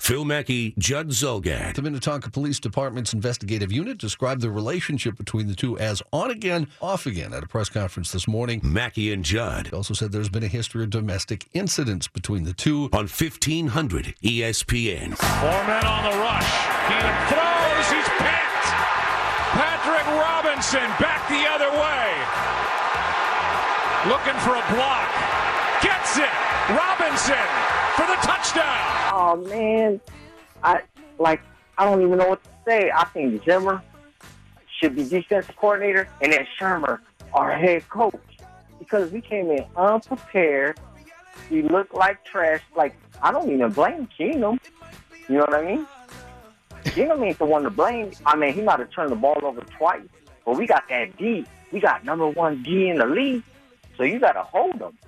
Phil Mackey, Judd Zulgad. The Minnetonka Police Department's investigative unit described the relationship between the two as on again, off again at a press conference this morning. Mackey and Judd. They also said there's been a history of domestic incidents between the two. On 1500 ESPN. Four men on the rush. Keenum throws. He's picked. Patrick Robinson back the other way. Looking for a block. Gets it. Robinson for the touchdown. Oh man, I like I don't even know what to say. I think Zimmer should be defensive coordinator, and then Shurmur our head coach because we came in unprepared. We looked like trash. Like I don't even blame Keenum. You know what I mean? Keenum ain't the one to blame. I mean, he might have turned the ball over twice, but we got that D. We got number one D in the league, so you got to hold them,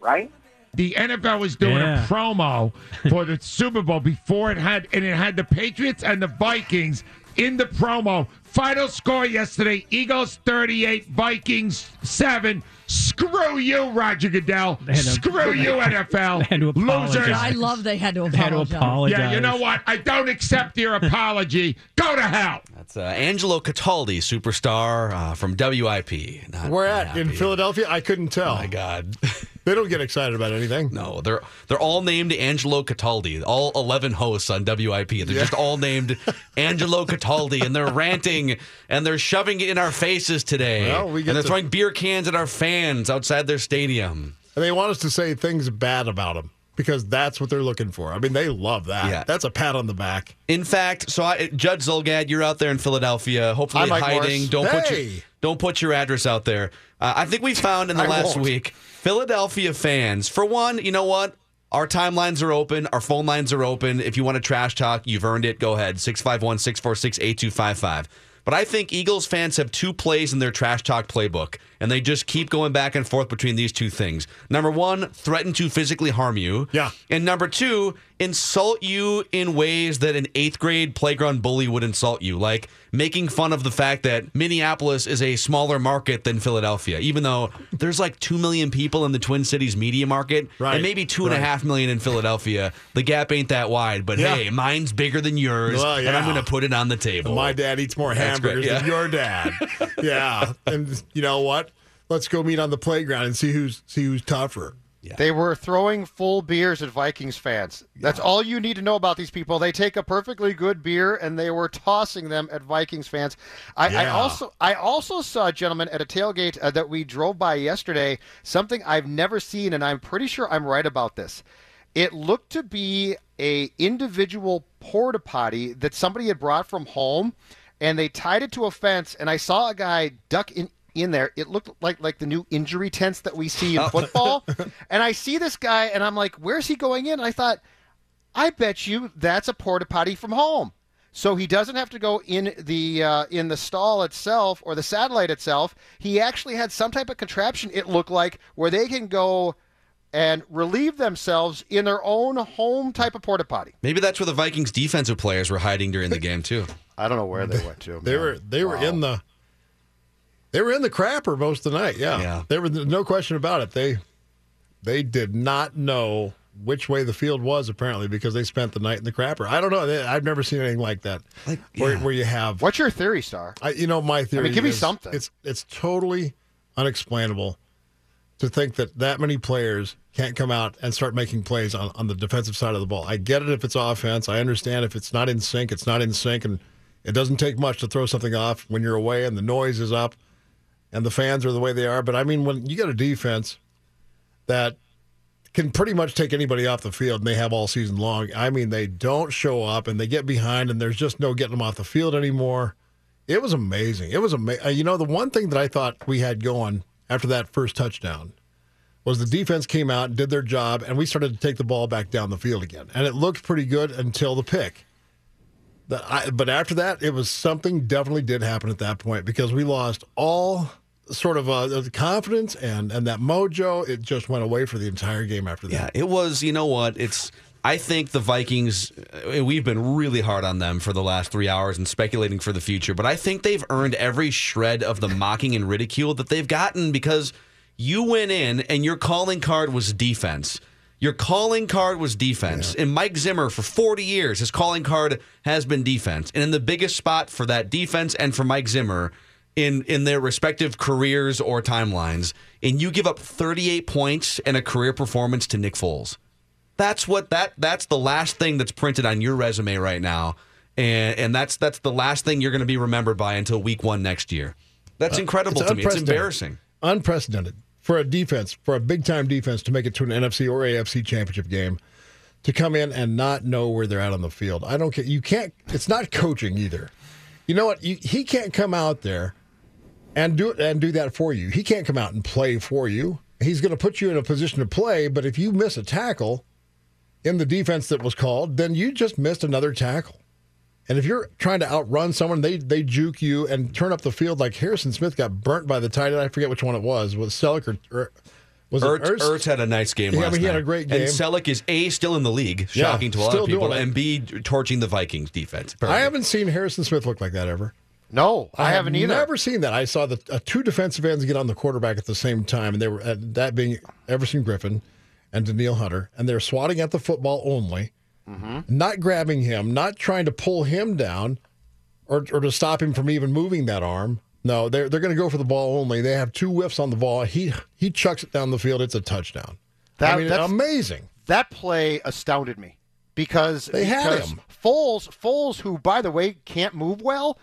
right? The NFL was doing Yeah. a promo for the Super Bowl before it had, and it had the Patriots and the Vikings in the promo. Final score yesterday: Eagles thirty-eight, Vikings seven. Screw you, Roger Goodell. They to- Screw you, NFL. They had to apologize. Losers. I love they had to They had to apologize. apologize. Yeah, you know what? I don't accept your apology. Go to hell. That's uh, Angelo Cataldi, superstar uh, from WIP. Not Where at? In. Philadelphia? I couldn't tell. Oh my God. They don't get excited about anything. No, they're they're all named Angelo Cataldi. All eleven hosts on WIP. They're just all named Angelo Cataldi, and they're ranting and they're shoving it in our faces today. Well, we get and they're to- throwing beer cans at our fans outside their stadium. And they want us to say things bad about them because that's what they're looking for. I mean, they love that. Yeah. That's a pat on the back. In fact, so I, Judd Zulgad, you're out there in Philadelphia, hopefully hiding. Morris. Don't put your don't put your address out there. Uh, I think we found in the I last won't. week, Philadelphia fans. For one, you know what? Our timelines are open. Our phone lines are open. If you want to trash talk, you've earned it. Go ahead. 651 646 8255. But I think Eagles fans have two plays in their trash talk playbook, and they just keep going back and forth between these two things. Number one, threaten to physically harm you. Yeah. And number two, insult you in ways that an eighth grade playground bully would insult you, like making fun of the fact that Minneapolis is a smaller market than Philadelphia, even though there's like two million people in the Twin Cities media market, Right, and maybe two and a half million in Philadelphia. The gap ain't that wide, but Yeah. hey, mine's bigger than yours, Well, and I'm going to put it on the table. My dad eats more That's great, hamburgers than your dad. yeah. And you know what? Let's go meet on the playground and see who's see who's tougher. They were throwing full beers at Vikings fans. That's all you need to know about these people. They take a perfectly good beer and they were tossing them at Vikings fans. I, I also I also saw gentlemen at a tailgate uh, that we drove by yesterday. Something I've never seen, and I'm pretty sure I'm right about this. It looked to be a individual porta potty that somebody had brought from home, and they tied it to a fence. And I saw a guy duck in in there. It looked like like the new injury tents that we see in football. and I see this guy, and I'm like, "Where's he going in?" And I thought, I bet you that's a porta potty from home. So he doesn't have to go in the uh, in the stall itself or the satellite itself. He actually had some type of contraption. It looked like where they can go and relieve themselves in their own home type of porta potty. Maybe that's where the Vikings defensive players were hiding during the game too. I don't know where they went to. They man. were they were in the they were in the crapper most of the night. Yeah, Yeah. There was no question about it. They they did not know which way the field was apparently because they spent the night in the crapper. I don't know. They- I've never seen anything like that. Like, where, yeah. where you have What's your theory, Star? I, you know, my theory. give me something. It's it's totally unexplainable to think that that many players can't come out and start making plays on, on the defensive side of the ball. I get it if it's offense. I understand if it's not in sync, it's not in sync, and it doesn't take much to throw something off when you're away and the noise is up and the fans are the way they are. But I mean, when you got a defense that can pretty much take anybody off the field, and they have all season long. I mean, they don't show up and they get behind, and there's just no getting them off the field anymore. It was amazing. It was amazing. You know, the one thing that I thought we had going after that first touchdown was the defense came out and did their job, and we started to take the ball back down the field again, and it looked pretty good until the pick. But after that, it was something definitely did happen at that point because we lost all sort of uh, the confidence and and that mojo. It just went away for the entire game after that. Yeah, it was. You know what? It's. I think the Vikings. uh, We've been really hard on them for the last three hours and speculating for the future, but I think they've earned every shred of the mocking and ridicule that they've gotten because you went in and your calling card was defense. Your calling card was defense. And Mike Zimmer, for 40 years, his calling card has been defense. And in the biggest spot for that defense and for Mike Zimmer in, in their respective careers or timelines, and you give up 38 points and a career performance to Nick Foles. That's what that that's the last thing that's printed on your resume right now. And and that's that's the last thing you're going to be remembered by until week 1 next year. That's uh, incredible It's to me. It's embarrassing. Unprecedented for a defense, for a big time defense to make it to an NFC or AFC championship game, to come in and not know where they're at on the field. I don't care. You can't. It's not coaching either. You know what? You, he can't come out there and do and do that for you. He can't come out and play for you. He's going to put you in a position to play. But if you miss a tackle in the defense that was called, then you just missed another tackle. And if you're trying to outrun someone, they they juke you and turn up the field like Harrison Smith got burnt by the tight end. I forget which one it was. Was Celek or, or was Ertz, it Ertz? Ertz had a nice game Yeah, I last mean, he had a great game. And Celek is A, still in the league, Yeah, shocking to a lot of people, and B, torching the Vikings defense. I haven't seen Harrison Smith look like that ever. No, I, have haven't either. Never seen that. I saw the uh, two defensive ends get on the quarterback at the same time, and they were uh, that being Everson Griffen and Danielle Hunter, and they're swatting at the football only, not grabbing him, not trying to pull him down, or or to stop him from even moving that arm. No, they're they're going to go for the ball only. They have two whiffs on the ball. He he chucks it down the field. It's a touchdown. That- I mean, that's- amazing. That play astounded me because They had because him. Foles, Foles, who by the way can't move well,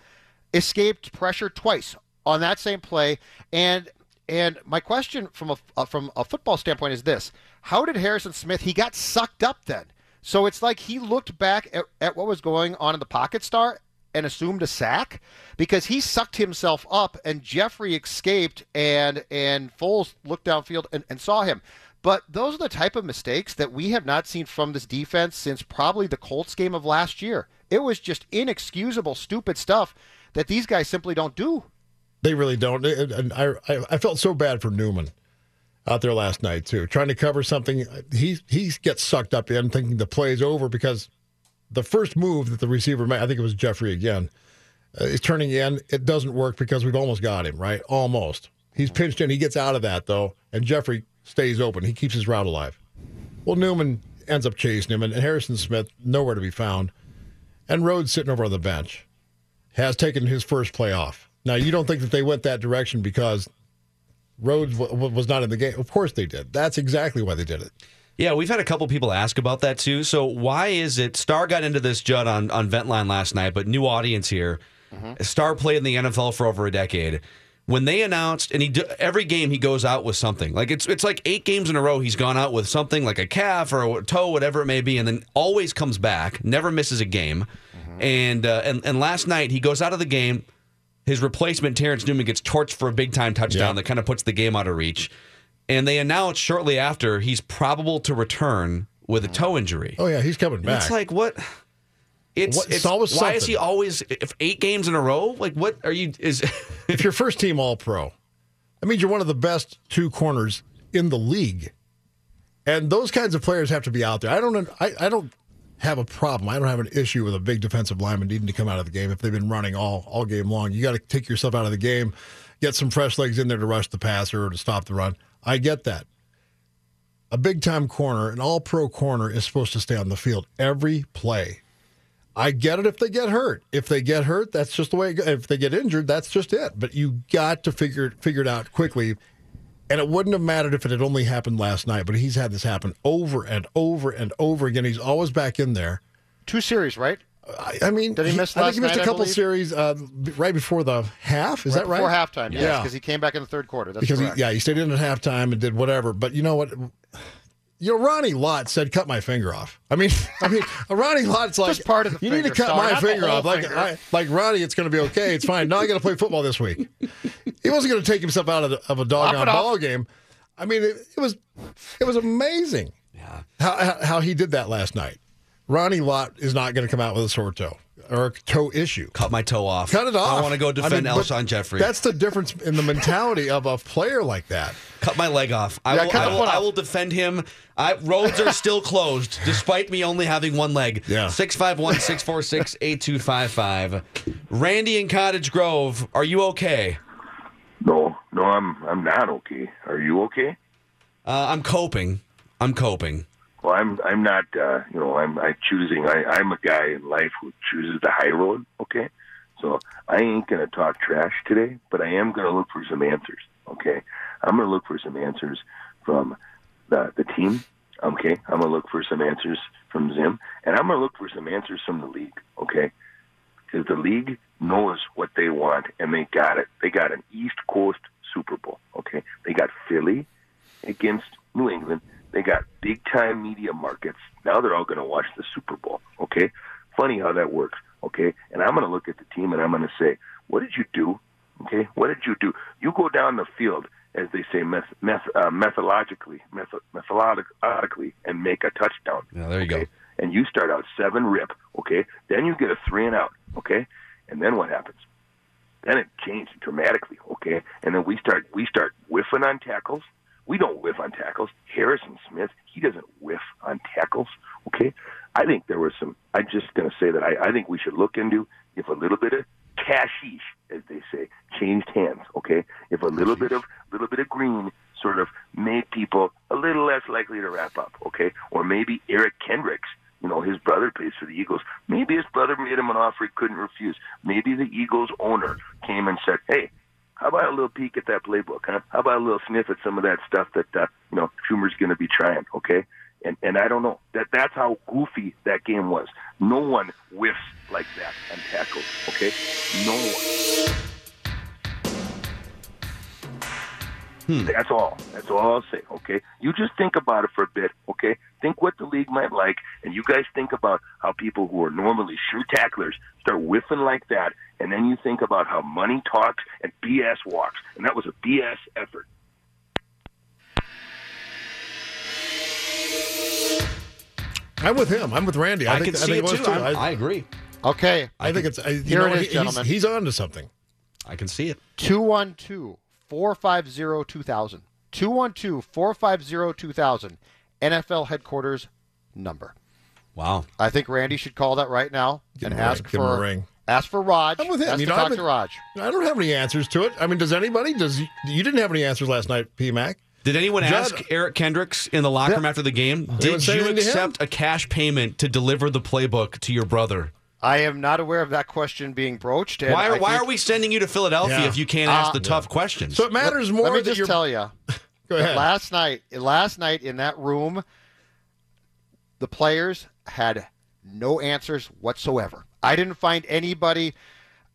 escaped pressure twice on that same play. And and my question from a uh, from a football standpoint is this: How did Harrison Smith? He got sucked up then. So it's like he looked back at, at what was going on in the pocket star and assumed a sack because he sucked himself up and Jeffery escaped and and Foles looked downfield and, and saw him. But those are the type of mistakes that we have not seen from this defense since probably the Colts game of last year. It was just inexcusable, stupid stuff that these guys simply don't do. They really don't. And I, I, felt so bad for Newman out there last night too, trying to cover something. He he gets sucked up in thinking the play's over because the first move that the receiver made, I think it was Jeffery again, uh, is turning in. It doesn't work because we've almost got him right, almost. He's pinched in. He gets out of that though, and Jeffery stays open. He keeps his route alive. Well, Newman ends up chasing him, and Harrison Smith nowhere to be found, and Rhodes sitting over on the bench has taken his first play off. Now, you don't think that they went that direction because Rhodes w- w- was not in the game? Of course they did. That's exactly why they did it. Yeah, we've had a couple people ask about that too. So why is it Star got into this Judd on on Ventline last night, but new audience here. Mm-hmm. Star played in the NFL for over a decade. When they announced, and he do, every game he goes out with something. Like it's it's like eight games in a row he's gone out with something like a calf or a toe, whatever it may be, and then always comes back, never misses a game. And uh, and and last night he goes out of the game. His replacement Terrence Newman gets torched for a big time touchdown Yeah. that kind of puts the game out of reach. And they announced shortly after he's probable to return with a toe injury. Oh yeah, he's coming And back. It's like what? It's, What- it's it's always why is he always if eight games in a row? Like what are you? Is if you're first team All Pro, that means you're one of the best two corners in the league, and those kinds of players have to be out there. I don't. I, I don't have a problem. I don't have an issue with a big defensive lineman needing to come out of the game if they've been running all all game long. You got to take yourself out of the game, get some fresh legs in there to rush the passer or to stop the run. I get that. A big time corner, an all pro corner, is supposed to stay on the field every play. I get it if they get hurt. If they get hurt, that's just the way. If they get injured, that's just it. But you got to figure figure it out quickly. And it wouldn't have mattered if it had only happened last night, but he's had this happen over and over and over again. He's always back in there. Two series, right? I, I mean, Did he miss I last think he missed night, a I couple series uh, right before the half. Is right that right? Before halftime, yes, Yeah. because he came back in the third quarter. That's because he, yeah, he stayed in at halftime and did whatever. But you know what? You know, Ronnie Lott said, "Cut my finger off." I mean, I mean, Ronnie Lott's like, Just part of the you need to cut my finger off. Like. I, like Ronnie, it's going to be okay. It's fine. Now I got to play football this week. He wasn't going to take himself out of, the, of a doggone off. ball game. I mean, it, it was it was amazing. Yeah. How, how how he did that last night. Ronnie Lott is not going to come out with a sore toe or a toe issue. Cut my toe off. Cut it off. I want to go defend I mean, Alshon Jeffery. That's the difference in the mentality of a player like that. Cut my leg off. I, Yeah, will, I, will, I will defend him. I, roads are still closed, despite me only having one leg. Yeah. 651 646 8255. Randy in Cottage Grove, are you okay? No, no, I'm I'm not okay. Are you okay? Uh, I'm coping. I'm coping. Well, I'm I'm not. Uh, you know, I'm I'm choosing. I I'm a guy in life who chooses the high road. Okay, so I ain't gonna talk trash today, but I am gonna look for some answers. Okay, I'm gonna look for some answers from the the team. Okay, I'm gonna look for some answers from Zim, and I'm gonna look for some answers from the league. Okay, because the league knows what they want and they got it. They got an East Coast Super Bowl. Okay, they got Philly against New England. They got big time media markets. Now they're all going to watch the Super Bowl. Okay, funny how that works. Okay, and I'm going to look at the team and I'm going to say, what did you do? Okay, what did you do? You go down the field, as they say, meth, meth, uh, methodologically, method, methodologically, and make a touchdown Yeah, there you go. and you start out seven rip, okay? Then you get a three and out, okay? And then what happens? Then it changed dramatically, okay? And then we start we start whiffing on tackles. We don't whiff on tackles. Harrison Smith, he doesn't whiff on tackles, okay? I think there was some. I'm just to say that I, I think we should look into if a little bit of cashish, as they say, changed hands, okay? If a little bit of little bit of green sort of made people a little less likely to wrap up, okay? Or maybe Eric Kendricks, you know, his brother plays for the Eagles. Maybe his brother made him an offer he couldn't refuse. Maybe the Eagles owner came and said, "Hey, how about a little peek at that playbook, huh? How about a little sniff at some of that stuff that uh, you know Shurmur's going to be trying, okay?" And and I don't know that that's how goofy that game was. No one whiffs like that and tackles, okay? No one. Hmm. That's all. That's all I'll say. Okay. You just think about it for a bit. Okay. Think what the league might like, and you guys think about how people who are normally sure tacklers start whiffing like that, and then you think about how money talks and BS walks, and that was a BS effort. I'm with him. I'm with Randy. I, I, think, can see I it think too. was I'm- I, I agree. Okay. I think it's. I, you Here know, it is, he- he's, gentlemen. he's on to something. I can see it. 212 450 2000. 212 450 2000. NFL headquarters number. Wow. I think Randy should call that right now Give and ask ring. Give a for ring. ask for Raj. I'm with him. Ask You to know, talk I've been- to Raj. I don't have any answers to it. I mean, does anybody? Does you, you didn't have any answers last night, P Mac? Did anyone Judd- ask Eric Kendricks in the locker room after the game? Did you anything to him? accept a cash payment to deliver the playbook to your brother? I am not aware of that question being broached. and Why are, why think- are we sending you to Philadelphia Yeah. if you can't ask Uh, the tough questions? So it matters more Let me that just you're. tell you. Go ahead. Last night, last night in that room, the players had no answers whatsoever. I didn't find anybody.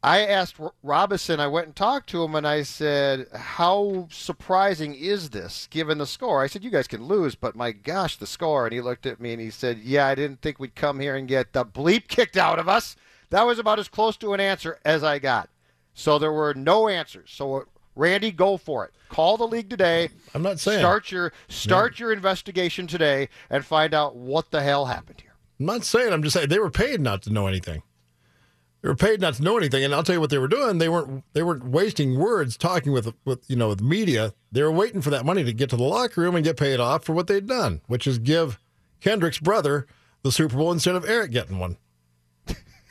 I asked R- Robinson. I went and talked to him, and I said, "How surprising is this, given the score?" I said, "You guys can lose, but my gosh, the score." And he looked at me and he said, "Yeah, I didn't think we'd come here and get the bleep kicked out of us." That was about as close to an answer as I got. So there were no answers. So uh, Randy, go for it. Call the league today. I'm not saying. Start your start your investigation today and find out what the hell happened here. I'm not saying. I'm just saying they were paid not to know anything. They were paid not to know anything, and I'll tell you what they were doing. They weren't. They weren't wasting words talking with with you know with media. They were waiting for that money to get to the locker room and get paid off for what they'd done, which is give Kendrick's brother the Super Bowl instead of Eric getting one.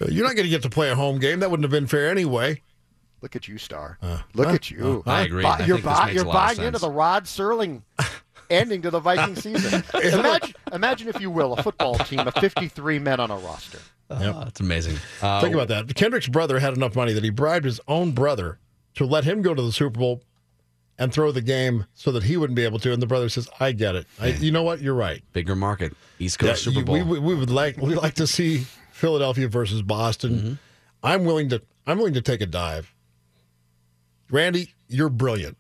You're not going to get to play a home game. That wouldn't have been fair anyway. Look at you, Star. Uh, Look huh? at you. Uh, I agree. Bu- I you're think this bu- makes you're a lot of buying into the Rod Serling ending to the Viking season. imagine, imagine, if you will, a football team of 53 men on a roster. Oh, that's amazing. Uh, Think about that. Kendrick's brother had enough money that he bribed his own brother to let him go to the Super Bowl and throw the game so that he wouldn't be able to. And the brother says, "I get it. I, you know what? You're right. Bigger market, East Coast Yeah, Super Bowl. We, we, we would like we like to see Philadelphia versus Boston. Mm-hmm. I'm willing to I'm willing to take a dive. Randy, you're brilliant.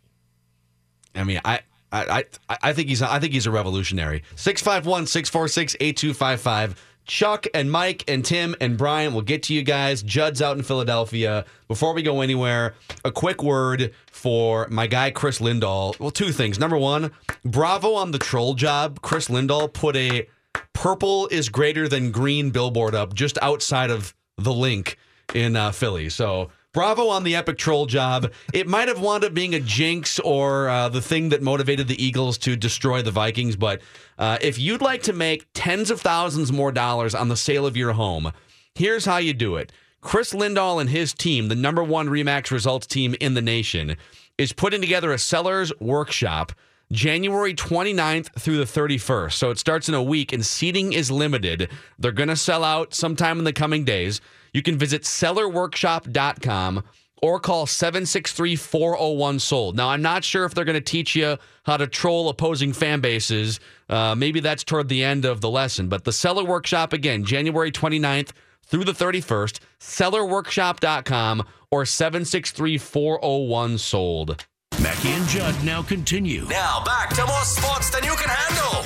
I mean, I. I, I I think he's I think he's a revolutionary. 651-646-8255. Chuck and Mike and Tim and Brian will get to you guys. Judd's out in Philadelphia. Before we go anywhere, a quick word for my guy Chris Lindahl. Well, two things. Number one, bravo on the troll job. Chris Lindahl put a purple is greater than green billboard up just outside of the Linc in uh, Philly. So bravo on the epic troll job. It might have wound up being a jinx or uh, the thing that motivated the Eagles to destroy the Vikings. But uh, if you'd like to make tens of thousands more dollars on the sale of your home, here's how you do it. Chris Lindahl and his team, the number one Remax results team in the nation, is putting together a seller's workshop January 29th through the 31st. So it starts in a week and seating is limited. They're going to sell out sometime in the coming days. You can visit sellerworkshop.com or call 763 401 sold. Now, I'm not sure if they're going to teach you how to troll opposing fan bases. Uh, maybe that's toward the end of the lesson. But the Seller Workshop, again, January 29th through the 31st, sellerworkshop.com or 763 401 sold. Mackey and Judd now continue. Now back to more sports than you can handle.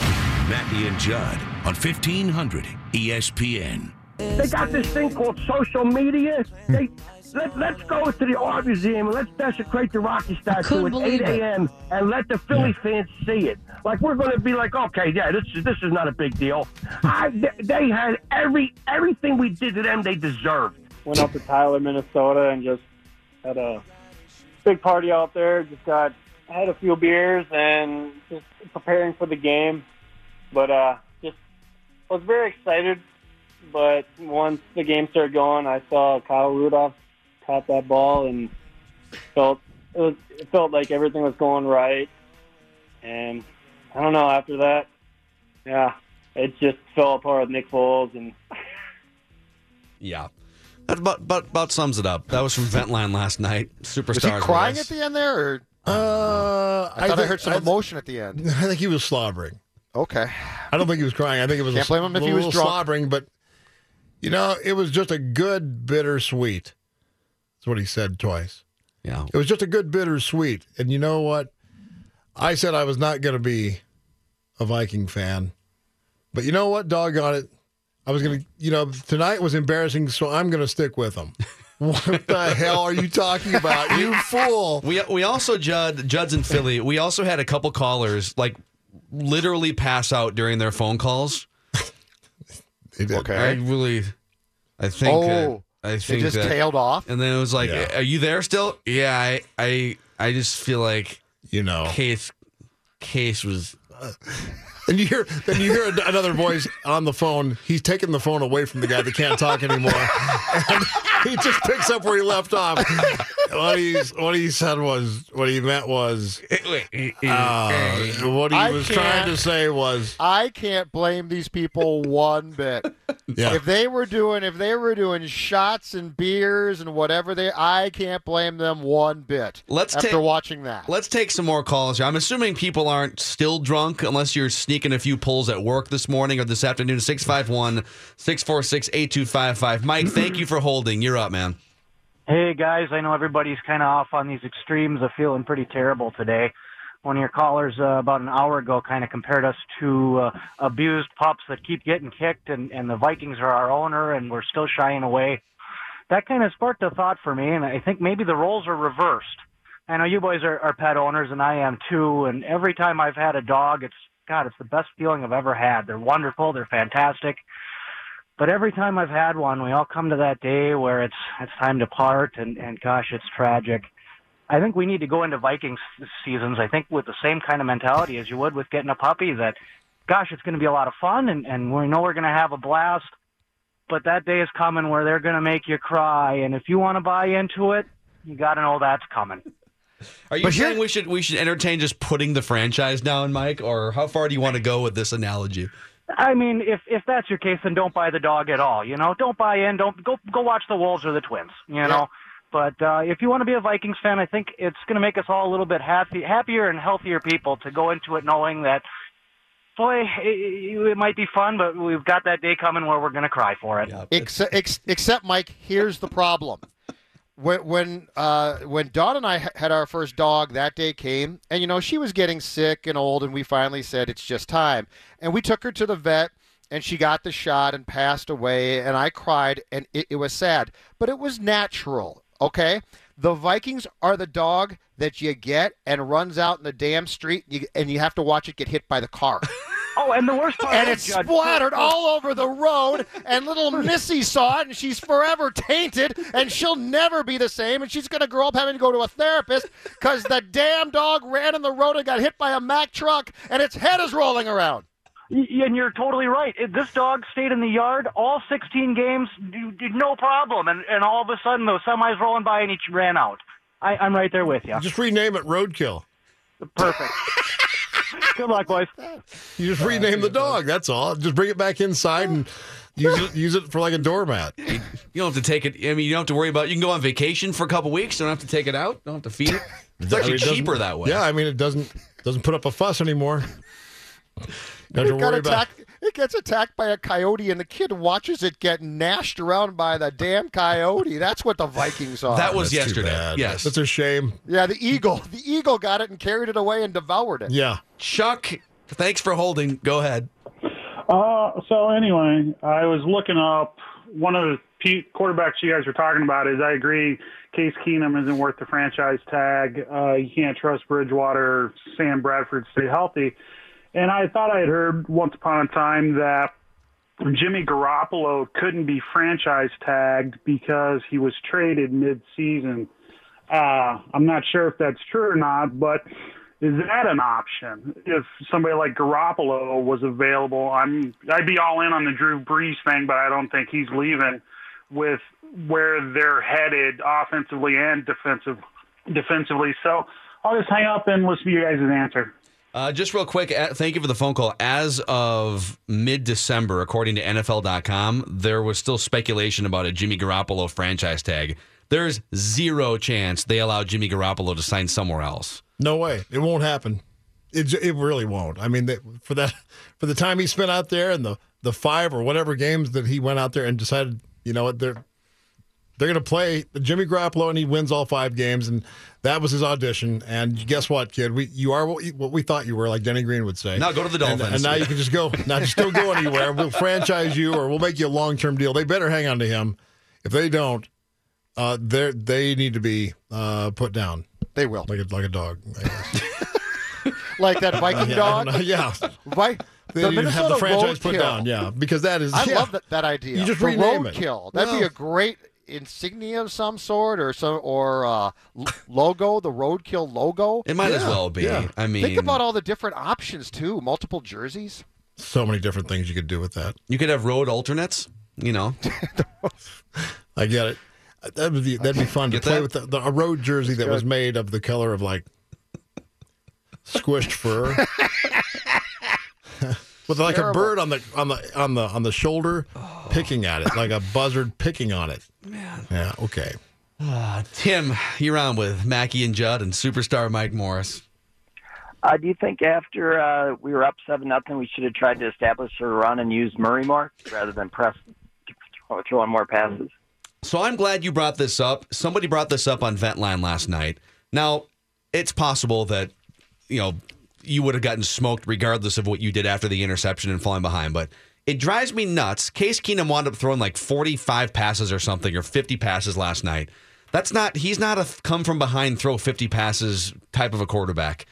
Mackey and Judd on E 1500 ESPN. They got this thing called social media. They let, let's go to the art museum and let's desecrate the Rocky statue at 8 a.m. and let the Philly fans see it. Like we're going to be like, okay, yeah, this is this is not a big deal. I, they, they had every everything we did to them, they deserved. went up to Tyler, Minnesota, and just had a big party out there. Just got had a few beers and just preparing for the game. But uh, just was very excited. But once the game started going, I saw Kyle Rudolph caught that ball and felt it, was, it felt like everything was going right. And I don't know. After that, yeah, it just fell apart with Nick Foles and Yeah. That about, about, about sums it up. That was from Ventline last night. Superstars. Was he crying with at the end there? Or? Uh, I thought I, think- heard some I- emotion at the end. I think he was slobbering. Okay. I don't think he was crying. I think it was Can't a, blame him if he was little drunk. slobbering, but you know, it was just a good bittersweet. That's what he said twice. Yeah. It was just a good bittersweet. And you know what? I said I was not going to be a Viking fan. But you know what? Doggone it. I was going to, you know, tonight was embarrassing, so I'm going to stick with them. What the hell are you talking about? You fool. We we also Judd Judd's in Philly. We also had a couple callers like literally pass out during their phone calls. Okay. I really, I think. Oh, that, I they think just that- tailed off? and then it was like, Yeah. "Are you there still?" Yeah, I I I just feel like You know. case case was And you hear, then you hear another voice on the phone. He's taking the phone away from the guy that can't talk anymore, and he just picks up where he left off. What he what he said was what he meant was uh, what he I was trying to say was I can't blame these people one bit. Yeah. If they were doing if they were doing shots and beers and whatever they I can't blame them one bit. Let's after take- watching that. Let's take some more calls here. I'm assuming people aren't still drunk unless you're sneaking a few pulls at work this morning or this afternoon. 651 646 8255. Mike, thank you for holding. You're up, man. Hey guys, I know everybody's kind of off on these extremes of feeling pretty terrible today. One of your callers uh, about an hour ago kind of compared us to uh, abused pups that keep getting kicked, and, and the Vikings are our owner, and we're still shying away. That kind of sparked a thought for me, and I think maybe the roles are reversed. I know you boys are, are pet owners, and I am too. And every time I've had a dog, it's God, it's the best feeling I've ever had. They're wonderful, they're fantastic. But every time I've had one, we all come to that day where it's it's time to part, and and gosh, it's tragic. I think we need to go into Vikings seasons. I think with the same kind of mentality as you would with getting a puppy. That, gosh, it's going to be a lot of fun, and and we know we're going to have a blast. But that day is coming where they're going to make you cry, and if you want to buy into it, you got to know that's coming. Are you saying we should we should entertain just putting the franchise down, Mike, or how far do you want to go with this analogy? I mean, if if that's your case, then don't buy the dog at all. You know, don't buy in. Don't go go watch the Wolves or the Twins. You know, But uh, if you want to be a Vikings fan, I think it's going to make us all a little bit happy, happier and healthier people to go into it knowing that, boy, it, it might be fun, but we've got that day coming where we're going to cry for it. Except, ex- except, Mike, here's the problem. When when uh, when Dawn and I had our first dog, that day came, and you know she was getting sick and old, and we finally said it's just time, and we took her to the vet, and she got the shot and passed away, and I cried, and it, it was sad, but it was natural. Okay, the Vikings are the dog that you get and runs out in the damn street, and you, and you have to watch it get hit by the car. Oh, and the worst part and is, it's Judd, splattered all over the road. And little Missy saw it, and she's forever tainted, and she'll never be the same. And she's going to grow up having to go to a therapist because the damn dog ran in the road and got hit by a Mack truck, and its head is rolling around. And you're totally right. This dog stayed in the yard all 16 games, d- d- no problem. And and all of a sudden, those semis rolling by, and he ran out. I, I'm right there with you. Just rename it Roadkill. Perfect. Good luck, boys. You just rename the dog. That's all. Just bring it back inside and use it, use it for like a doormat. You don't have to take it. I mean, you don't have to worry about. You can go on vacation for a couple weeks. Don't have to take it out. Don't have to feed it. It's I actually mean, it doesn't- cheaper that way. Yeah, I mean it doesn't doesn't put up a fuss anymore. Don't It to got worry about. It gets attacked by a coyote, and the kid watches it get gnashed around by the damn coyote. That's what the Vikings are. That was That's yesterday. Yes. That's a shame. Yeah, the eagle. The eagle got it and carried it away and devoured it. Yeah. Chuck, thanks for holding. Go ahead. Uh, so anyway, I was looking up one of the P- quarterbacks you guys were talking about. Is I agree, Case Keenum isn't worth the franchise tag. Uh, you can't trust Bridgewater, Sam Bradford stay healthy. And I thought I had heard once upon a time that Jimmy Garoppolo couldn't be franchise tagged because he was traded mid-season. Uh, I'm not sure if that's true or not, but is that an option? If somebody like Garoppolo was available, I'm I'd be all in on the Drew Brees thing, but I don't think he's leaving with where they're headed offensively and defensive defensively. So I'll just hang up and listen to you guys' answer. Uh, just real quick, thank you for the phone call. As of mid December, according to NFL.com, there was still speculation about a Jimmy Garoppolo franchise tag. There's zero chance they allow Jimmy Garoppolo to sign somewhere else. No way. It won't happen. It it really won't. I mean, for that for the time he spent out there and the the five or whatever games that he went out there and decided, you know what, they're they're going to play Jimmy Garoppolo and he wins all five games and that was his audition. And guess what, kid? We you are what, you- what we thought you were, like Denny Green would say. Now go to the And- Dolphins. And, now you can just go. Now just don't go anywhere. We'll franchise you or we'll make you a long term deal. They better hang on to him. If they don't, uh, they they need to be uh, put down. They will, like a like a dog. I guess. Like that Viking Yeah, I dog. don't know. Yeah. Vi- They the need to have Minnesota the franchise put roadkill. down. Yeah, because that is. I yeah. love that, that idea. You just the rename it. roadkill. That'd be a great insignia of some sort, or some or uh, logo. The roadkill logo. It might as well be. Yeah. I mean, think about all the different options too. Multiple jerseys. So many different things you could do with that. You could have road alternates. You know, I get it. That would be that'd be fun to play that? with the, the, a road jersey that was made of the color of like squished fur, with like Terrible. a bird on the on the on the on the shoulder, picking at it like a buzzard picking on it. Man. Yeah. Okay. uh, Tim, you're on with Mackey and Judd and superstar Mike Morris. Uh, do you think after uh, we were up seven nothing, we should have tried to establish a run and use Murray more rather than press throwing more passes? So I'm glad you brought this up. Somebody brought this up on Ventline last night. Now, it's possible that, you know, you would have gotten smoked regardless of what you did after the interception and falling behind, but it drives me nuts. Case Keenum wound up throwing like 45 passes or something or 50 passes last night. That's not, he's not a come from behind, throw 50 passes type of a quarterback.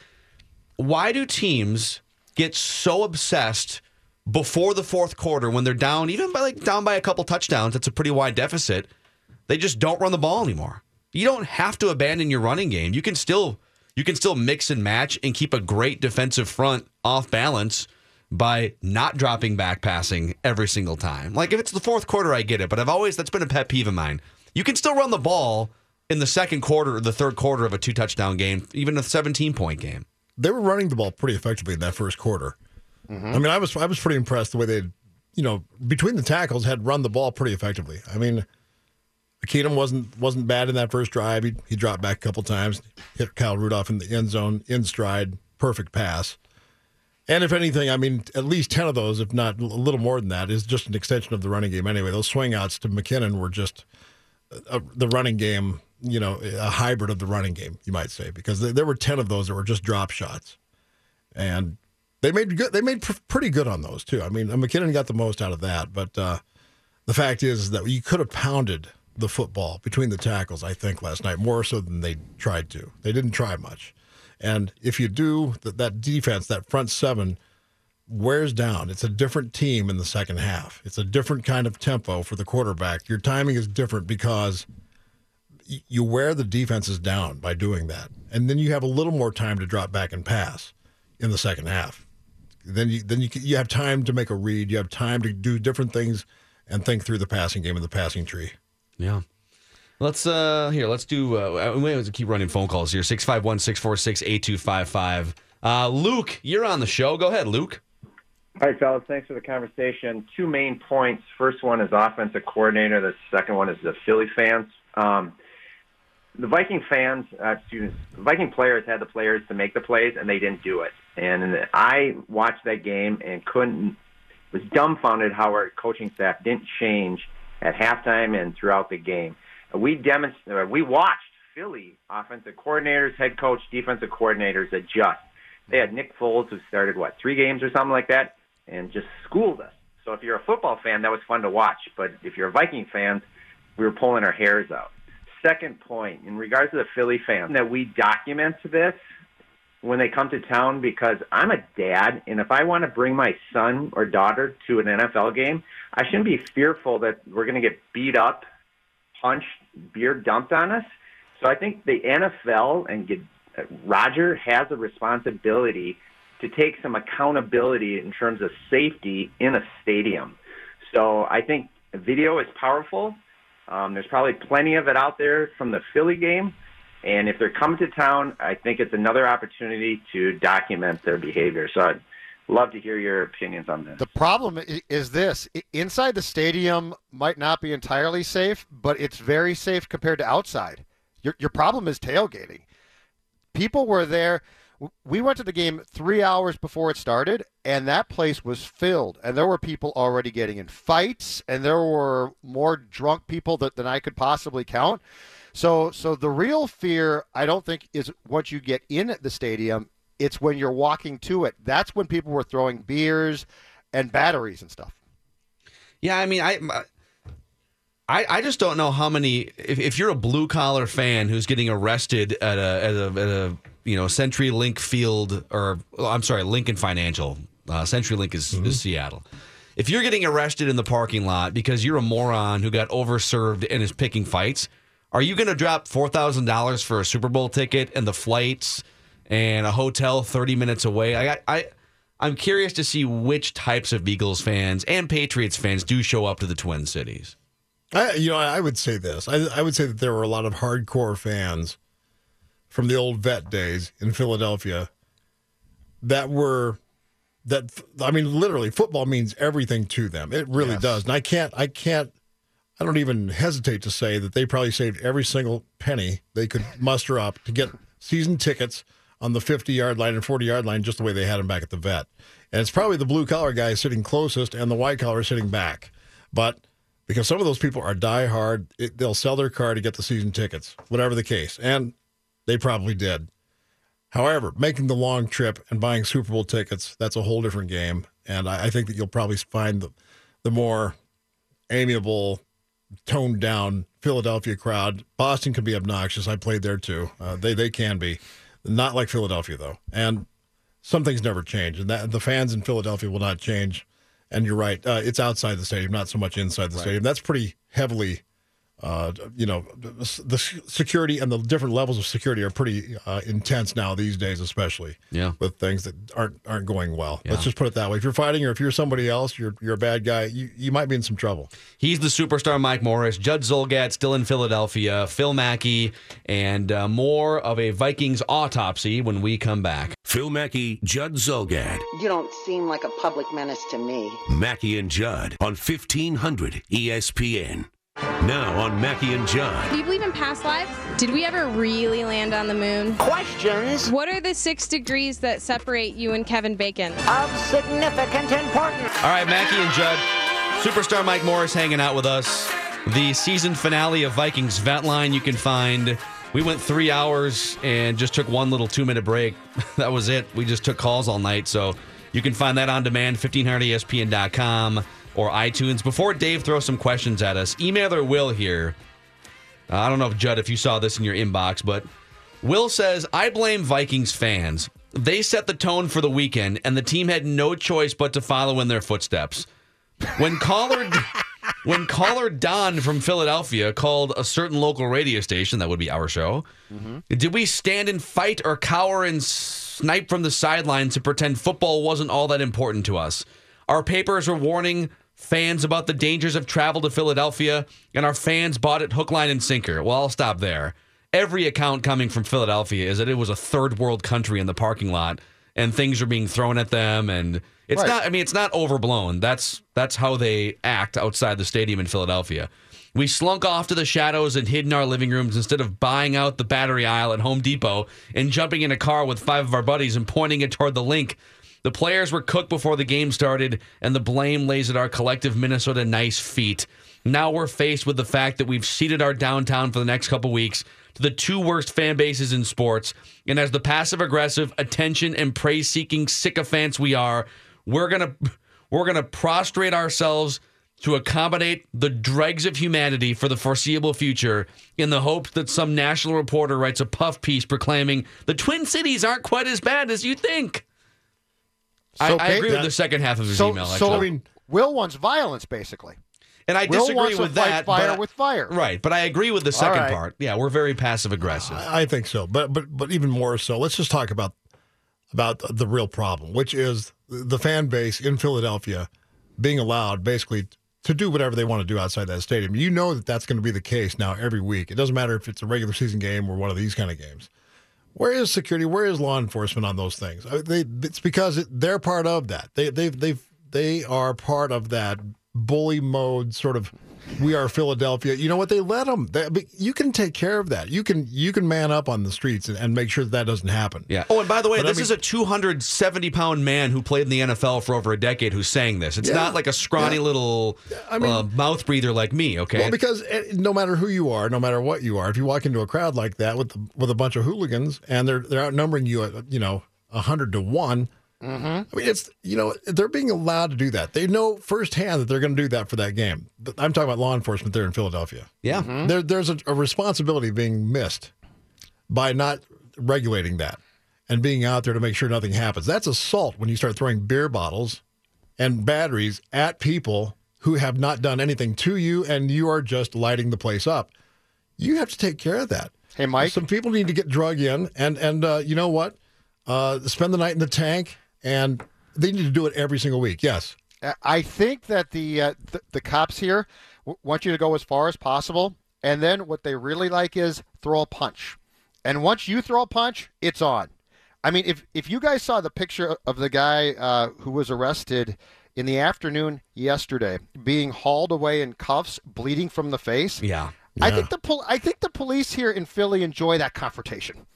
Why do teams get so obsessed before the fourth quarter when they're down, even by like down by a couple touchdowns? That's a pretty wide deficit. They just don't run the ball anymore. You don't have to abandon your running game. You can still you can still mix and match and keep a great defensive front off balance by not dropping back passing every single time. Like if it's the fourth quarter, I get it, but I've always that's been a pet peeve of mine. You can still run the ball in the second quarter or the third quarter of a two touchdown game, even a 17 point game. They were running the ball pretty effectively in that first quarter. Mm-hmm. I mean, I was I was pretty impressed the way they, you know, between the tackles had run the ball pretty effectively. I mean, McKinnon wasn't wasn't bad in that first drive. He, he dropped back a couple times, hit Kyle Rudolph in the end zone, in stride, perfect pass. And if anything, I mean, at least 10 of those, if not a little more than that, is just an extension of the running game anyway. Those swing outs to McKinnon were just a, the running game, you know, a hybrid of the running game, you might say, because there, were 10 of those that were just drop shots. And they made good, they made pr- pretty good on those, too. I mean, McKinnon got the most out of that, but uh, the fact is that you could have pounded the football between the tackles, I think, last night, more so than they tried to. They didn't try much. And if you do, that, that defense, that front seven, wears down. It's a different team in the second half. It's a different kind of tempo for the quarterback. Your timing is different because you wear the defenses down by doing that. And then you have a little more time to drop back and pass in the second half. Then you then you you have time to make a read. You have time to do different things and think through the passing game and the passing tree. Yeah. Let's uh here, let's do uh we have to keep running phone calls here. 651-646-8255. Uh Luke, you're on the show. Go ahead, Luke. All right, fellas. Thanks for the conversation. Two main points. First one is offensive coordinator. The second one is the Philly fans. Um, the Viking fans, uh, Viking players had the players to make the plays, and they didn't do it. And I watched that game and couldn't was dumbfounded how our coaching staff didn't change at halftime and throughout the game. We demonstrated, uh, we watched Philly offensive coordinators, head coach, defensive coordinators adjust. They had Nick Foles who started what three games or something like that, and just schooled us. So if you're a football fan, that was fun to watch. But if you're a Viking fan, we were pulling our hairs out. Second point, in regards to the Philly fans, that we document this when they come to town because I'm a dad, and if I want to bring my son or daughter to an NFL game, I shouldn't be fearful that we're going to get beat up, punched, beer dumped on us. So I think the NFL and get, Roger has a responsibility to take some accountability in terms of safety in a stadium. So I think video is powerful. Um, there's probably plenty of it out there from the Philly game. And if they're coming to town, I think it's another opportunity to document their behavior. So love to hear your opinions on this. The problem is this inside the stadium might not be entirely safe, but it's very safe compared to outside. Your, your problem is tailgating. People were there. We went to the game three hours before it started, and that place was filled. And there were people already getting in fights, and there were more drunk people that, than I could possibly count. So, so the real fear, I don't think, is once you get in the stadium. It's when you're walking to it. That's when people were throwing beers and batteries and stuff. Yeah, I mean, I, I, I just don't know how many. If, if you're a blue collar fan who's getting arrested at a at a, at a you know Century Link Field or I'm sorry, Lincoln Financial. Uh, Century Link is, is Seattle. If you're getting arrested in the parking lot because you're a moron who got overserved and is picking fights, are you going to drop four thousand dollars for a Super Bowl ticket and the flights and a hotel thirty minutes away? I, I I'm curious to see which types of Eagles fans and Patriots fans do show up to the Twin Cities. I, you know, I would say this. I, I would say that there were a lot of hardcore fans from the old vet days in Philadelphia that were that. I mean, literally, football means everything to them. It really Yes. does. And I can't. I can't. I don't even hesitate to say that they probably saved every single penny they could muster up to get season tickets on the 50 yard line and 40 yard line, just the way they had them back at the vet. And it's probably the blue collar guys sitting closest and the white collar sitting back. But because some of those people are diehard, it, they'll sell their car to get the season tickets, whatever the case. And they probably did. However, making the long trip and buying Super Bowl tickets, that's a whole different game. And I, I think that you'll probably find the, the more amiable, toned down Philadelphia crowd. Boston can be obnoxious. I played there too. Uh, they, they can be. Not like Philadelphia, though. And some things never change. And that, the fans in Philadelphia will not change. And you're right. Uh, it's outside the stadium, not so much inside the stadium. That's pretty heavily, uh, you know, the security and the different levels of security are pretty uh, intense now these days, especially. Yeah. With things that aren't aren't going well. Yeah. Let's just put it that way. If you're fighting, or if you're somebody else, you're you're a bad guy. You you might be in some trouble. He's the superstar Mike Morris, Judd Zulgad still in Philadelphia, Phil Mackey, and uh, more of a Vikings autopsy when we come back. Phil Mackey, Judd Zulgad, You don't seem like a public menace to me. Mackey and Judd on E 1500 ESPN. Now on Mackey and Judd. Do you believe in past lives? Did we ever really land on the moon? Questions. What are the six degrees that separate you and Kevin Bacon? Of significant importance. All right, Mackey and Judd. Superstar Mike Morris hanging out with us. The season finale of Vikings Ventline you can find. We went three hours and just took one little two minute break. that was it. We just took calls all night. So you can find that on demand, 1500ESPN.com or iTunes. Before Dave throws some questions at us, emailer Will here. Uh, I don't know if Judd, if you saw this in your inbox, but Will says, I blame Vikings fans. They set the tone for the weekend, and the team had no choice but to follow in their footsteps. When caller when caller Don from Philadelphia called a certain local radio station, that would be our show, did we stand and fight or cower and snipe from the sidelines to pretend football wasn't all that important to us? Our papers were warning fans about the dangers of travel to Philadelphia, and our fans bought it hook, line, and sinker. Well, I'll stop there. Every account coming from Philadelphia is that it was a third world country in the parking lot, and things are being thrown at them, and it's Right. not. I mean, it's not overblown. That's that's how they act outside the stadium in Philadelphia. We slunk off to the shadows and hid in our living rooms instead of buying out the battery aisle at Home Depot and jumping in a car with five of our buddies and pointing it toward the Linc. The players were cooked before the game started, and the blame lays at our collective Minnesota nice feet. Now we're faced with the fact that we've seeded our downtown for the next couple weeks to the two worst fan bases in sports. And as the passive aggressive, attention and praise seeking sycophants we are, we're gonna we're gonna prostrate ourselves to accommodate the dregs of humanity for the foreseeable future in the hope that some national reporter writes a puff piece proclaiming the Twin Cities aren't quite as bad as you think. I, So I agree ba- with the second half of his so, email. so I mean, Will wants violence, basically. and I Will disagree wants to with fight that. fire but I- with fire. Right, but I agree with the second right. part. Yeah, we're very passive aggressive. I think so, but but but even more so. Let's just talk about about the real problem, which is the fan base in Philadelphia being allowed basically to do whatever they want to do outside that stadium. You know that that's going to be the case now every week. It doesn't matter if it's a regular season game or one of these kind of games. Where is security? Where is law enforcement on those things? Uh, They, it's because it, they're part of that. They they they they are part of that bully mode sort of. We are Philadelphia. You know what? They let them. They, but you can take care of that. You can you can man up on the streets and, and make sure that, that doesn't happen. Yeah. Oh, and by the way, But I this mean- is a 270 pound man who played in the NFL for over a decade who's saying this. It's Yeah. not like a scrawny Yeah. little I mean- uh, mouth breather like me. Okay. Well, because eh, no matter who you are, no matter what you are, if you walk into a crowd like that with with a bunch of hooligans and they're they're outnumbering you at you know hundred to one. Mm-hmm. I mean, it's you know they're being allowed to do that. They know firsthand that they're going to do that for that game. I'm talking about law enforcement there in Philadelphia. Yeah, Mm-hmm. there, there's a, a responsibility being missed by not regulating that and being out there to make sure nothing happens. That's assault when you start throwing beer bottles and batteries at people who have not done anything to you and you are just lighting the place up. You have to take care of that. Hey, Mike. Some people need to get drug in and and uh, you know what? Uh, spend the night in the tank and they need to do it every single week. Yes. Uh, I think that the uh, the, the cops here w- want you to go as far as possible, and then what they really like is throw a punch. And once you throw a punch, it's on. I mean, if if you guys saw the picture of the guy uh, who was arrested in the afternoon yesterday, being hauled away in cuffs, bleeding from the face, yeah, I think the pol- I think the police here in Philly enjoy that confrontation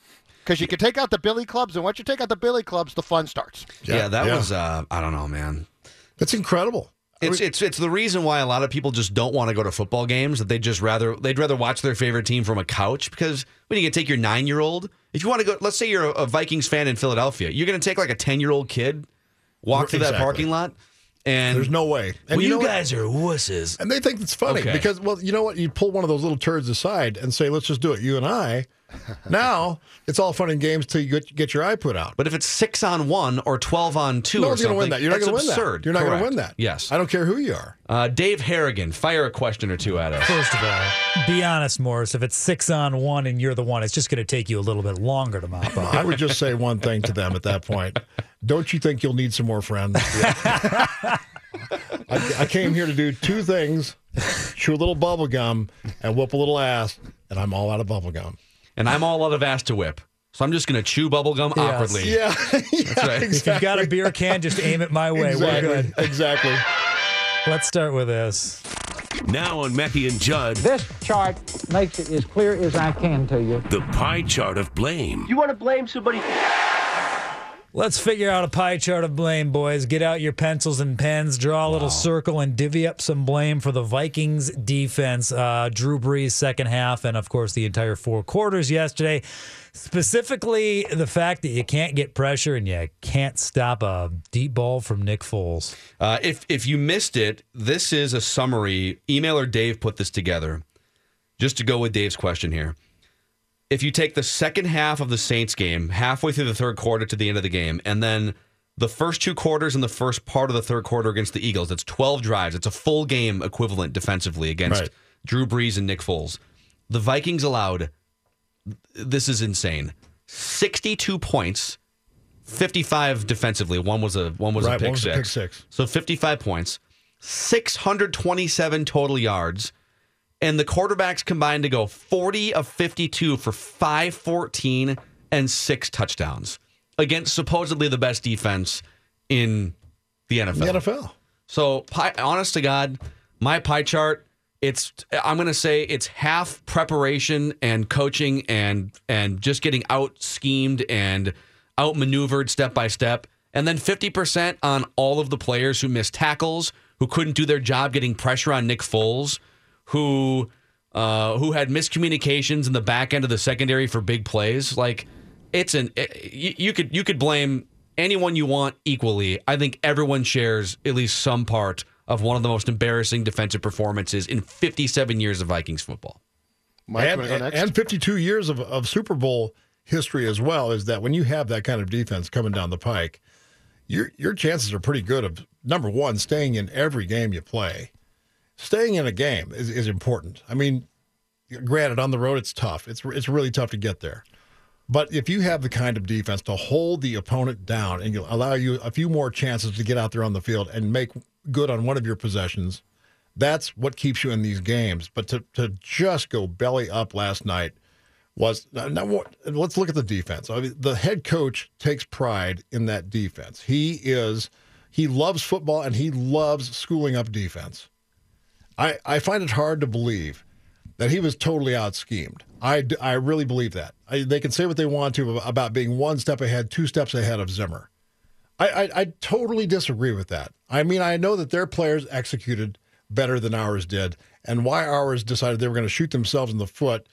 because you can take out the billy clubs, and once you take out the billy clubs, the fun starts. Yeah, that was uh, I don't know, man. That's incredible. It's it's it's the reason why a lot of people just don't want to go to football games. That they just rather they'd rather watch their favorite team from a couch because when you can take your nine year old, if you want to go, let's say you're a, a Vikings fan in Philadelphia, you're going to take like a ten year old kid, walk through that parking lot, and There's no way. well, you you, know what? guys are wusses. And they think it's funny Okay. because, well, you know what? You pull one of those little turds aside and say, let's just do it, you and I. now it's all fun and games till you get, get your eye put out. But if it's six on one or twelve on two, no or one's going to win that. You're not going to win absurd. that. You're not going to win that. Yes. I don't care who you are. Uh, Dave Harrigan, fire a question or two at us. First of all, be honest, Morris. If it's six on one and you're the one, it's just going to take you a little bit longer to mop up. I would just say one thing to them at that point. Don't you think you'll need some more friends? I, I came here to do two things chew a little bubble gum and whoop a little ass, and I'm all out of bubble gum. And I'm all out of ass to whip. So I'm just going to chew bubblegum Yes. awkwardly. Yeah. That's right. If you've got a beer can, just aim it my way. Exactly. We're good. Exactly. Let's start with this. Now on Mackey and Judd, This chart makes it as clear as I can to you. the pie chart of blame. You want to blame somebody? Let's figure out a pie chart of blame, boys. Get out your pencils and pens, draw a little circle, and divvy up some blame for the Vikings defense. Uh, Drew Brees, second half, and of course, the entire four quarters yesterday. Specifically, the fact that you can't get pressure and you can't stop a deep ball from Nick Foles. Uh, if if you missed it, this is a summary. Emailer Dave put this together. Just to go with Dave's question here. If you take the second half of the Saints game, halfway through the third quarter to the end of the game, and then the first two quarters and the first part of the third quarter against the Eagles, that's 12 drives. It's a full game equivalent defensively against Right. Drew Brees and Nick Foles. The Vikings allowed, this is insane, 62 points, 55 defensively. One was a one was Right, a pick one was a pick six. So 55 points, 627 total yards, and the quarterbacks combined to go 40 of 52 for 514 and six touchdowns against supposedly the best defense in the NFL. The NFL. So, pie, honest to God, my pie chart, it's I'm going to say it's half preparation and coaching and and just getting out schemed and outmaneuvered step by step, and then 50% on all of the players who missed tackles, who couldn't do their job getting pressure on Nick Foles, who uh, who had miscommunications in the back end of the secondary for big plays. Like it's an it, you, you could you could blame anyone you want equally. I think everyone shares at least some part of one of the most embarrassing defensive performances in 57 years of Vikings football. and, and 52 years of, of Super Bowl history as well is that when you have that kind of defense coming down the pike, your your chances are pretty good of number one staying in every game you play. Staying in a game is, is important. I mean, granted, on the road it's tough. It's it's really tough to get there. But if you have the kind of defense to hold the opponent down and allow you a few more chances to get out there on the field and make good on one of your possessions, that's what keeps you in these games. But to, to just go belly up last night was now. What, let's look at the defense. I mean, the head coach takes pride in that defense. He is he loves football and he loves schooling up defense. I I find it hard to believe that he was totally out schemed. I, I really believe that. I, they can say what they want to about being one step ahead, two steps ahead of Zimmer. I, I, I totally disagree with that. I mean, I know that their players executed better than ours did, and why ours decided they were going to shoot themselves in the foot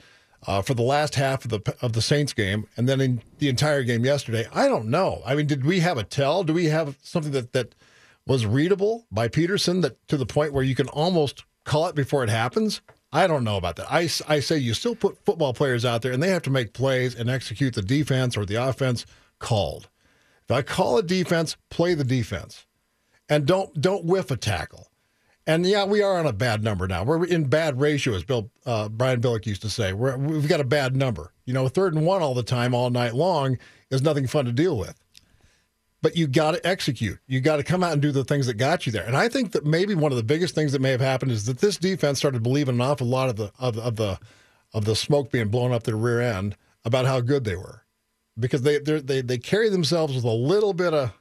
uh, for the last half of the of the Saints game, and then in the entire game yesterday. I don't know. I mean, did we have a tell? Do we have something that that was readable by Pederson that to the point where you can almost call it before it happens? I don't know about that. I, I say you still put football players out there and they have to make plays and execute the defense or the offense called. If I call a defense, play the defense. And don't don't whiff a tackle. And yeah, we are on a bad number now. We're in bad ratio, as Bill uh, Brian Billick used to say. We're, we've got a bad number. You know, third and one all the time, all night long, is nothing fun to deal with. But you got to execute. You got to come out and do the things that got you there. And I think that maybe one of the biggest things that may have happened is that this defense started believing an awful lot of the of, of the of the smoke being blown up their rear end about how good they were, because they they they carry themselves with a little bit of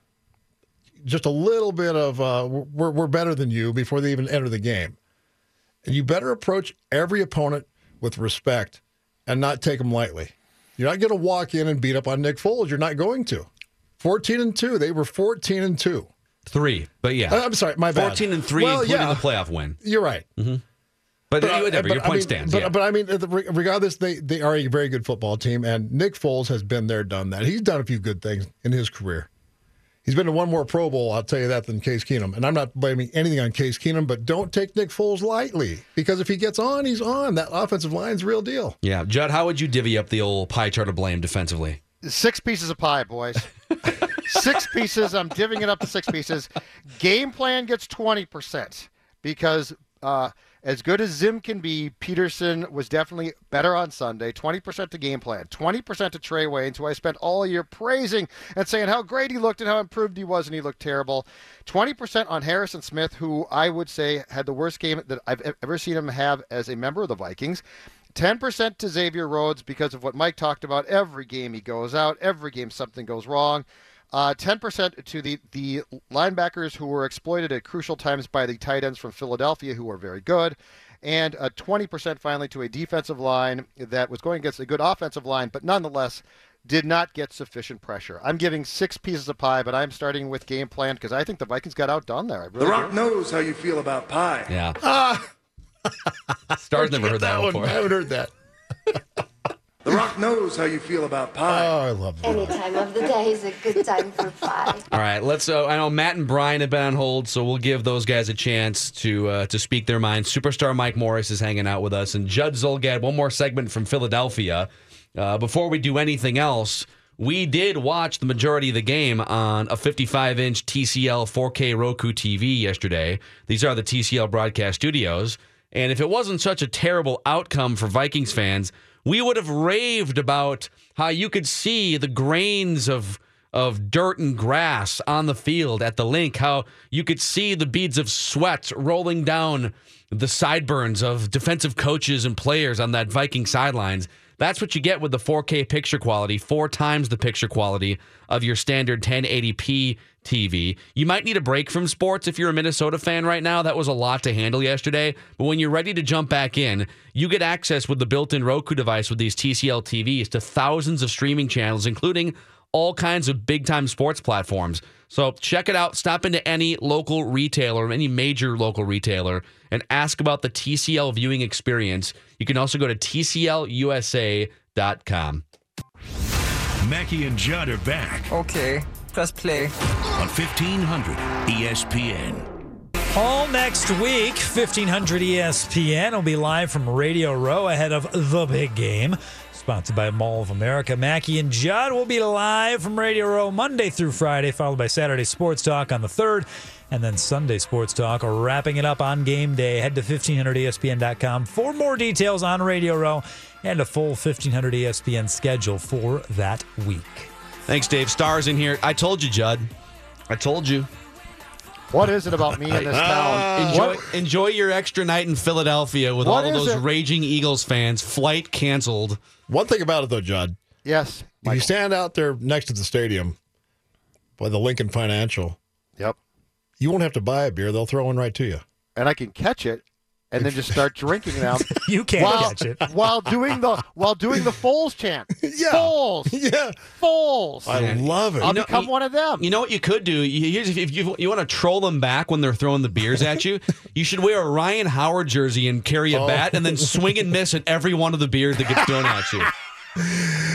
just a little bit of uh, we're we're better than you before they even enter the game. And you better approach every opponent with respect and not take them lightly. You're not going to walk in and beat up on Nick Foles. You're not going to. 14 and 2. They were 14 and 2. Three, but yeah. Uh, I'm sorry, my bad. 14 and 3, Well, including yeah. the playoff win. You're right. Mm-hmm. But, uh, whatever, but your I point mean- stands. But, yeah. but I mean, regardless, they, they are a very good football team, and Nick Foles has been there, done that. He's done a few good things in his career. He's been to one more Pro Bowl, I'll tell you that, than Case Keenum. And I'm not blaming anything on Case Keenum, but don't take Nick Foles lightly because if he gets on, he's on. That offensive line's real deal. yeah. Judd, how would you divvy up the old pie chart of blame defensively? Six pieces of pie, boys. Six pieces. I'm divvying it up to six pieces. Game plan gets 20% because uh, as good as Zim can be, Pederson was definitely better on Sunday. 20% to game plan, 20% to Trae Waynes, who I spent all year praising and saying how great he looked and how improved he was, and he looked terrible. 20% on Harrison Smith, who I would say had the worst game that I've ever seen him have as a member of the Vikings. 10% to Xavier Rhodes because of what Mike talked about. Every game he goes out, every game something goes wrong. Uh, 10% to the, the linebackers who were exploited at crucial times by the tight ends from Philadelphia, who were very good. And a 20% finally to a defensive line that was going against a good offensive line, but nonetheless did not get sufficient pressure. I'm giving six pieces of pie, but I'm starting with game plan because I think the Vikings got outdone there. I really the Rock do. knows how you feel about pie. Yeah. Ah, Stars never heard that, one. before. I haven't heard that. The Rock knows how you feel about pie. Oh, I love that. Any time of the day is a good time for pie. All right, let's. Uh, I know Matt and Brian have been on hold, so we'll give those guys a chance to uh, to speak their minds. Superstar Mike Morris is hanging out with us, and Judd Zulgad. One more segment from Philadelphia. Uh, before we do anything else, we did watch the majority of the game on a 55 inch TCL 4K Roku TV yesterday. These are the TCL broadcast studios, and if it wasn't such a terrible outcome for Vikings fans, we would have raved about how you could see the grains of of dirt and grass on the field at the Linc, how you could see the beads of sweat rolling down the sideburns of defensive coaches and players on that Viking sidelines. That's what you get with the 4K picture quality, four times the picture quality of your standard 1080p TV. You might need a break from sports if you're a Minnesota fan right now. That was a lot to handle yesterday. But when you're ready to jump back in, you get access with the built in Roku device with these TCL TVs to thousands of streaming channels, including all kinds of big time sports platforms. So check it out. Stop into any local retailer, any major local retailer, and ask about the TCL viewing experience. You can also go to TCLUSA.com. Mackey and Judd are back Okay, press play. on 1500 ESPN. All next week, 1500 ESPN will be live from Radio Row ahead of the big game. Sponsored by Mall of America. Mackey and Judd will be live from Radio Row Monday through Friday, followed by Saturday Sports Talk on the 3rd, and then Sunday Sports Talk, wrapping it up on game day. Head to 1500ESPN.com for more details on Radio Row and a full 1500 ESPN schedule for that week. Thanks, Dave. Stars in here. I told you, Judd. I told you. What is it about me in this town? Enjoy, enjoy your extra night in Philadelphia with What all of is those it? raging Eagles fans. Flight canceled. One thing about it, though, Judd. Yes. If you stand out there next to the stadium by the Lincoln Financial, Yep. you won't have to buy a beer. They'll throw one right to you. and I can catch it and then just start drinking them. You can't while, catch it. while doing the while doing the Foles chant. Yeah. Foles. Yeah. Foles. I love it. I'll You know- become one of them. You know what you could do? You- Here's if you, you want to troll them back when they're throwing the beers at you, you should wear a Ryan Howard jersey and carry a Oh. bat and then swing and miss at every one of the beers that gets thrown at you.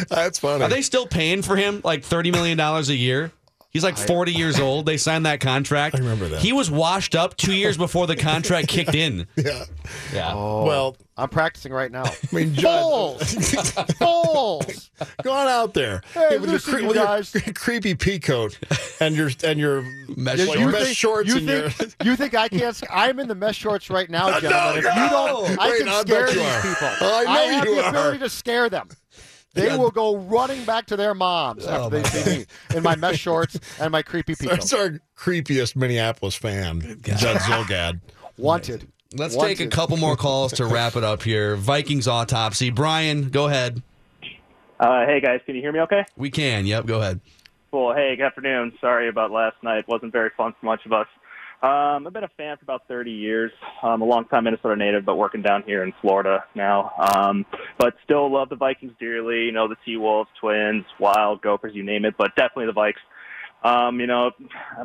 That's funny. Are they still paying for him like $30 million a year? He's like 40 years old. They signed that contract. I remember that. He was washed up two years before the contract kicked in. Yeah. Yeah. Oh, well, I'm practicing right now. I mean, Judd, Foles. Foles. go on out there Hey, with, listen, your, you with your guys. creepy pea coat and your and your Mesh like, shorts. mesh shorts you and your. think, you think I can't? sc- I'm in the mesh shorts right now, No, gentlemen. if you don't, no. I Wait, can I scare bet you these are. people. Oh, I know have you the are. ability to scare them. They Yeah. will go running back to their moms Oh, after they see me in my mesh shorts and my creepy people. That's our creepiest Minneapolis fan, Judd Zulgad. Wanted. Let's Wanted. take a couple more calls to wrap it up here. Vikings autopsy. Brian, go ahead. Uh, hey guys, can you hear me okay? We can. Yep, go ahead. Cool. Hey, good afternoon. Sorry about last night. Wasn't very fun for much of us. Um, I've been a fan for about 30 years. I'm a longtime Minnesota native, but working down here in Florida now. Um, but still love the Vikings dearly. You know, the T-Wolves, Twins, Wild, Gophers, you name it, but definitely the Vikes. Um, you know,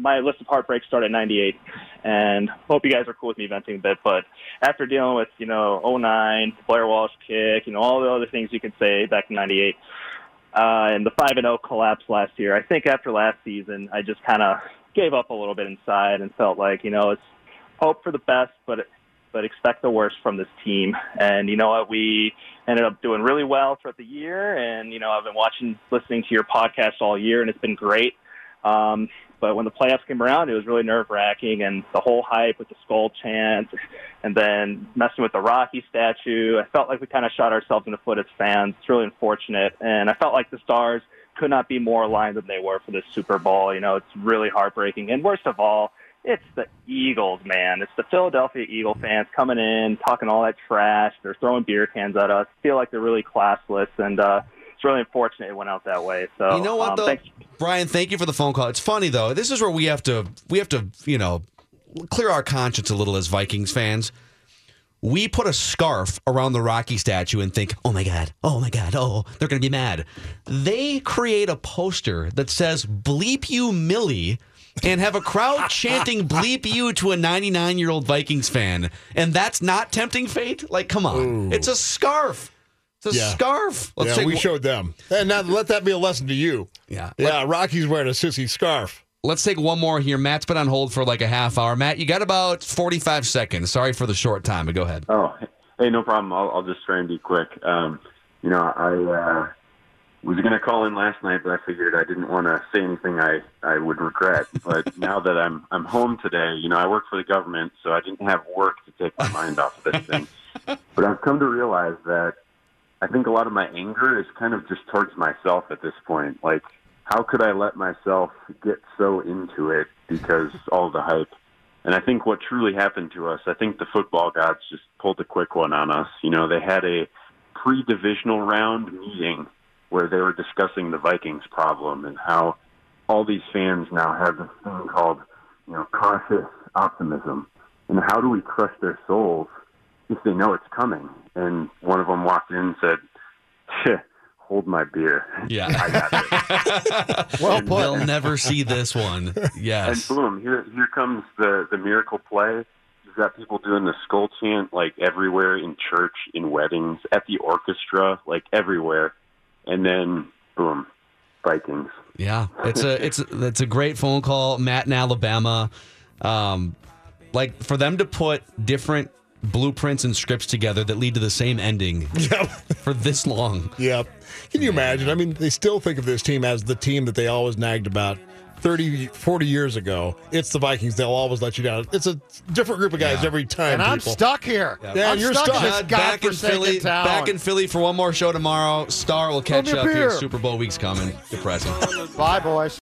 my list of heartbreaks started at 98, and hope you guys are cool with me venting a bit. But after dealing with, you know, 09, Blair Walsh kick, you know, all the other things you can say back in 98, uh, and the 5 and 0 collapse last year, I think after last season, I just kind of gave up a little bit inside and felt like, you know, it's hope for the best, but but expect the worst from this team. And you know what? We ended up doing really well throughout the year. And, you know, I've been watching, listening to your podcast all year, and it's been great. Um, but when the playoffs came around, it was really nerve wracking, and the whole hype with the skull chant, and then messing with the Rocky statue. I felt like we kind of shot ourselves in the foot as fans. It's really unfortunate, and I felt like the stars could not be more aligned than they were for this Super Bowl. You know, it's really heartbreaking, and worst of all, it's the Eagles, man. It's the Philadelphia Eagle fans coming in, talking all that trash. They're throwing beer cans at us. Feel like they're really classless, and uh, it's really unfortunate it went out that way. So You know what um, though, Brian? Thank you for the phone call. It's funny though. This is where we have to we have to you know clear our conscience a little as Vikings fans. We put a scarf around the Rocky statue and think, "Oh my god, oh my god, oh they're going to be mad." They create a poster that says "Bleep you, Millie." And have a crowd chanting "Bleep you" to a 99 year old Vikings fan, and that's not tempting fate. Like, come on, it's a scarf. It's a Yeah. scarf. Let's yeah, we showed them. And now let that be a lesson to you. Yeah. Yeah, Rocky's wearing a sissy scarf. Let's take one more here. Matt's been on hold for like a half hour. Matt, you got about 45 seconds. Sorry for the short time, but go ahead. Oh, hey, no problem. I'll, I'll just try and be quick. Um, you know, I uh, was going to call in last night, but I figured I didn't want to say anything I, I would regret. But now that I'm I'm home today, you know, I work for the government, so I didn't have work to take my mind off of this thing. But I've come to realize that I think a lot of my anger is kind of just towards myself at this point. Like, how could I let myself get so into it because all the hype? And I think what truly happened to us, I think the football gods just pulled a quick one on us. You know, they had a pre divisional round meeting where they were discussing the Vikings problem and how all these fans now have this thing called, you know, cautious optimism. And how do we crush their souls if they know it's coming? And one of them walked in and said, "Tch, hold my beer. Yeah. I got this. well They'll never see this one. Yes. And boom, here here comes the the miracle play. You've got people doing the skull chant like everywhere in church, in weddings, at the orchestra, like everywhere. And then boom, Vikings. Yeah, it's a it's a, it's a great phone call, Matt in Alabama. Um, like for them to put different blueprints and scripts together that lead to the same ending for this long. Yep. Can you imagine? I mean, they still think of this team as the team that they always nagged about 30, 40 years ago. It's the Vikings. They'll always let you down. It's a different group of guys every time. And I'm stuck here. Yeah, I'm you're stuck, stuck. in back in Philly, town. back in Philly for one more show tomorrow. Star will catch up here. beer. Super Bowl week's coming. Depressing. Bye, boys.